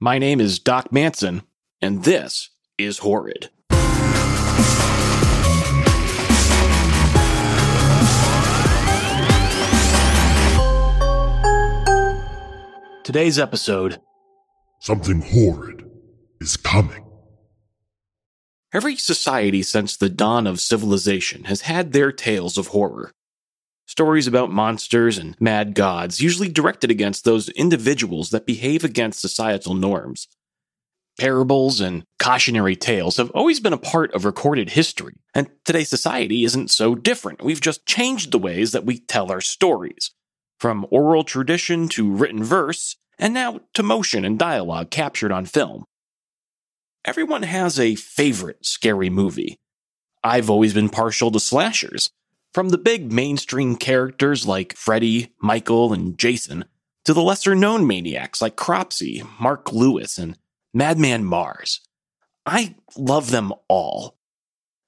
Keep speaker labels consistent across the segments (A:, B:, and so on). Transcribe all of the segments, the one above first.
A: My name is Doc Manson, and this is Horrid. Today's episode
B: Something horrid is coming.
A: Every society since the dawn of civilization has had their tales of horror. Stories about monsters and mad gods, usually directed against those individuals that behave against societal norms. Parables and cautionary tales have always been a part of recorded history, and today's society isn't so different. We've just changed the ways that we tell our stories. From oral tradition to written verse, and now to motion and dialogue captured on film. Everyone has a favorite scary movie. I've always been partial to slashers. From the big mainstream characters like Freddy, Michael, and Jason, to the lesser known maniacs like Cropsy, Mark Lewis, and Madman Marz. I love them all.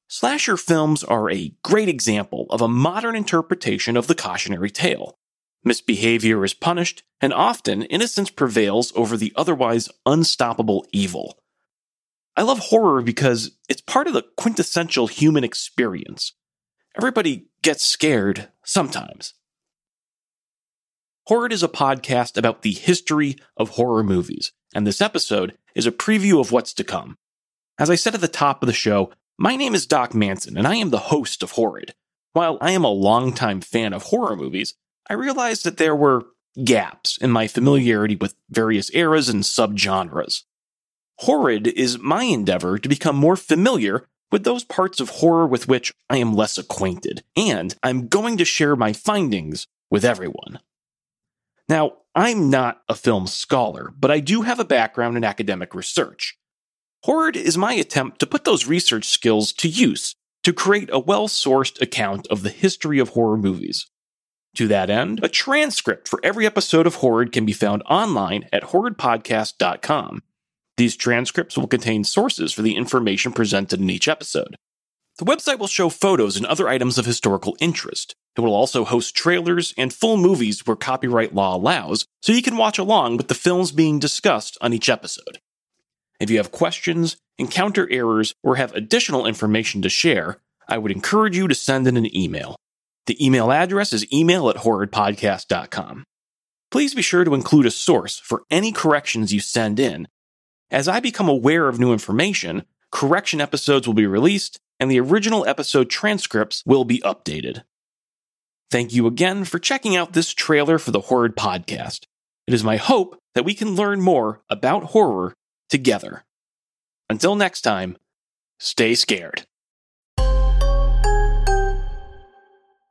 A: Slasher films are a great example of a modern interpretation of the cautionary tale. Misbehavior is punished, and often innocence prevails over the otherwise unstoppable evil. I love horror because it's part of the quintessential human experience. Everybody gets scared sometimes. Horrid is a podcast about the history of horror movies, and this episode is a preview of what's to come. As I said at the top of the show, my name is Doc Manson, and I am the host of Horrid. While I am a longtime fan of horror movies, I realized that there were gaps in my familiarity with various eras and subgenres. Horrid is my endeavor to become more familiar with those parts of horror with which I am less acquainted, and I'm going to share my findings with everyone. Now, I'm not a film scholar, but I do have a background in academic research. Horrid is my attempt to put those research skills to use to create a well sourced account of the history of horror movies. To that end, a transcript for every episode of Horrid can be found online at horridpodcast.com. These transcripts will contain sources for the information presented in each episode. The website will show photos and other items of historical interest. It will also host trailers and full movies where copyright law allows, so you can watch along with the films being discussed on each episode. If you have questions, encounter errors, or have additional information to share, I would encourage you to send in an email. The email address is email at horridpodcast.com. Please be sure to include a source for any corrections you send in as I become aware of new information, correction episodes will be released and the original episode transcripts will be updated. Thank you again for checking out this trailer for the Horrid Podcast. It is my hope that we can learn more about horror together. Until next time, stay scared.